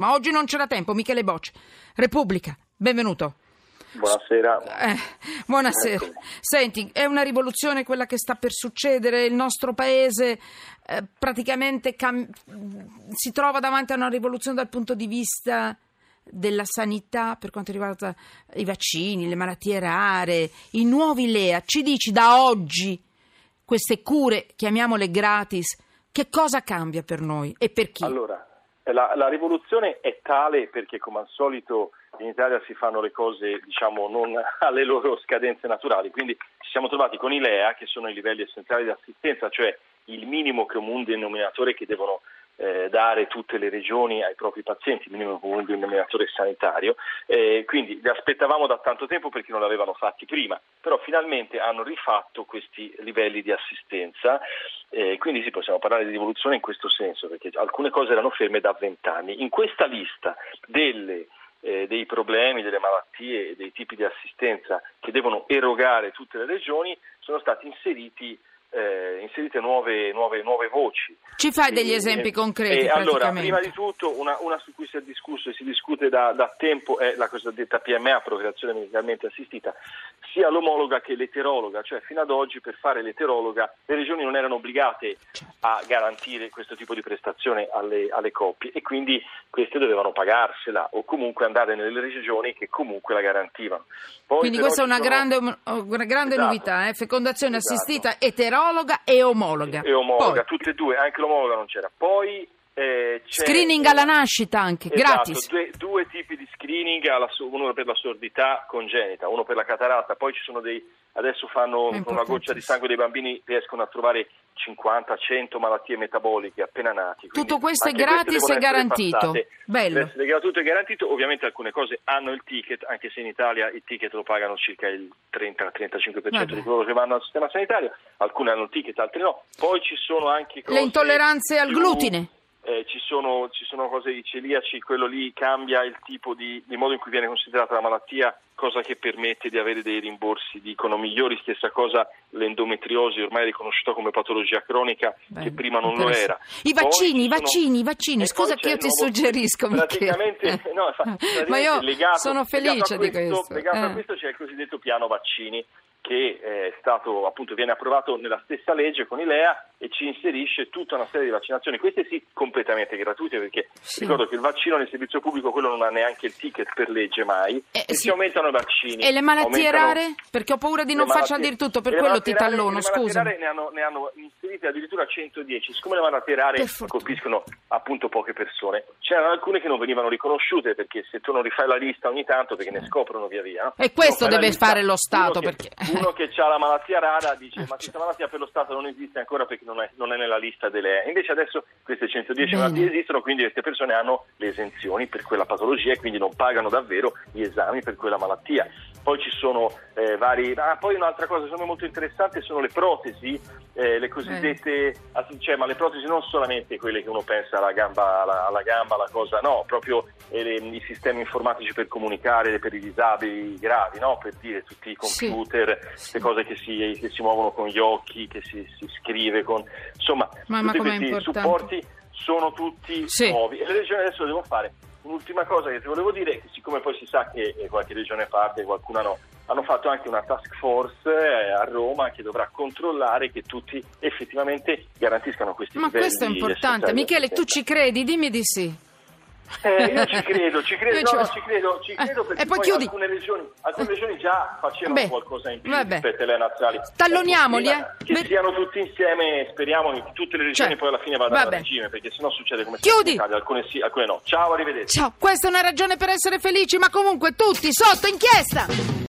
Ma oggi non c'era tempo, Michele Bocci. Repubblica, benvenuto. Buonasera. Eh, buonasera. Ecco. Senti, è una rivoluzione quella che sta per succedere. Il nostro paese eh, praticamente cam- si trova davanti a una rivoluzione dal punto di vista della sanità per quanto riguarda i vaccini, le malattie rare, i nuovi LEA. Ci dici da oggi queste cure, chiamiamole gratis, che cosa cambia per noi e per chi? Allora, la, la rivoluzione è tale perché come al solito in Italia si fanno le cose diciamo non alle loro scadenze naturali, quindi ci siamo trovati con i LEA che sono i livelli essenziali di assistenza, cioè il minimo comune denominatore che devono eh, dare tutte le regioni ai propri pazienti, il minimo comune denominatore sanitario, eh, quindi li aspettavamo da tanto tempo perché non l'avevano fatti prima, però finalmente hanno rifatto questi livelli di assistenza, eh, quindi sì possiamo parlare di rivoluzione in questo senso, perché alcune cose erano ferme da vent'anni. In questa lista delle eh, dei problemi, delle malattie e dei tipi di assistenza che devono erogare tutte le regioni sono stati inseriti eh, inserite nuove, nuove, nuove, voci. Ci fai degli E- esempi concreti? e allora, prima di tutto, una, una su cui si è discusso e si discute da, da tempo è la cosiddetta PMA, procreazione medicalmente assistita, sia l'omologa che l'eterologa, cioè fino ad oggi per fare l'eterologa le regioni non erano obbligate a garantire questo tipo di prestazione alle, alle coppie e quindi queste dovevano pagarsela o comunque andare nelle regioni che comunque la garantivano. Poi Quindi questa è una sono- grande, una grande Esatto. novità, eh? fecondazione Esatto. assistita, eterologa e omologa. e omologa, Poi, tutte e due, anche l'omologa non c'era. Poi eh, screening alla nascita anche, Esatto, gratis. Due, due tipi di screening, uno per la sordità congenita, uno per la cataratta, poi ci sono dei adesso fanno con una goccia di sangue dei bambini riescono a trovare 50-100 malattie metaboliche appena nati. Tutto questo è gratis e garantito. Bello. Deve essere gra- tutto è garantito, ovviamente alcune cose hanno il ticket, anche se in Italia il ticket lo pagano circa il 30-35% Vabbè. di coloro che vanno al sistema sanitario, alcune hanno il ticket, altre no. Poi ci sono anche cose Le intolleranze al glutine. Eh, ci, sono, ci sono cose di celiaci, quello lì cambia il tipo di, di modo in cui viene considerata la malattia, cosa che permette di avere dei rimborsi dicono migliori. Stessa cosa l'endometriosi, ormai riconosciuta come patologia cronica, che Bello, prima non lo era. I vaccini, i vaccini, i vaccini. Scusa che io ti nuovo- suggerisco, praticamente, no, praticamente Ma io legato- sono a felice di questo. Legato a eh. questo c'è il cosiddetto piano vaccini che è stato appunto viene approvato nella stessa legge con i LEA e ci inserisce tutta una serie di vaccinazioni, queste sì completamente gratuite perché Sì. ricordo che il vaccino nel servizio pubblico quello non ha neanche il ticket per legge mai Eh, e sì. si aumentano i vaccini. E le malattie aumentano- rare? Perché ho paura di non farci malattie- dir tutto, per le quello ti rare- tallono, le malattie scusa. rare Ne hanno, ne hanno inserite addirittura 110, siccome le malattie rare colpiscono appunto poche persone, c'erano alcune che non venivano riconosciute perché se tu non rifai la lista ogni tanto perché ne scoprono via via. E questo deve lista, fare lo Stato, uno che- perché- Uno che ha la malattia rara dice Eh, ma cioè. questa malattia per lo Stato non esiste ancora perché non è, non è nella lista delle... Invece adesso queste 110 Bene. malattie esistono, quindi queste persone hanno le esenzioni per quella patologia e quindi non pagano davvero gli esami per quella malattia. Poi ci sono eh, vari... Ah, poi un'altra cosa secondo me molto interessante sono le protesi, eh, le cosiddette... ah, sì, Cioè, ma le protesi non solamente quelle che uno pensa alla gamba, alla, alla gamba, alla cosa, no, proprio eh, le- i sistemi informatici per comunicare per i disabili gravi, no? per dire tutti i computer, Sì. le cose che si, che si muovono con gli occhi, che si, si scrive con... Insomma, Ma- ma tutti questi supporti sono tutti Sì. nuovi e le regioni adesso devono fare un'ultima cosa che ti volevo dire è che siccome poi si sa che eh, qualche regione parte qualcuna no hanno fatto anche una task force eh, a Roma che dovrà controllare che tutti effettivamente garantiscano questi Ma livelli questo è importante. Michele, tu ci credi? Dimmi di sì. Eh, io ci credo, ci credo, no, ci- ci credo, ci Eh, credo perché poi alcune regioni, alcune regioni già facevano Beh, qualcosa in più vabbè. rispetto alle nazionali. Talloniamoli, eh. Che Beh- siano tutti insieme, speriamo che tutte le regioni Cioè, poi alla fine vadano a regime, perché sennò succede come Chiudi. in Italia, alcune sì, alcune no. Ciao, arrivederci. Ciao, questa è una ragione per essere felici, ma comunque tutti sotto inchiesta!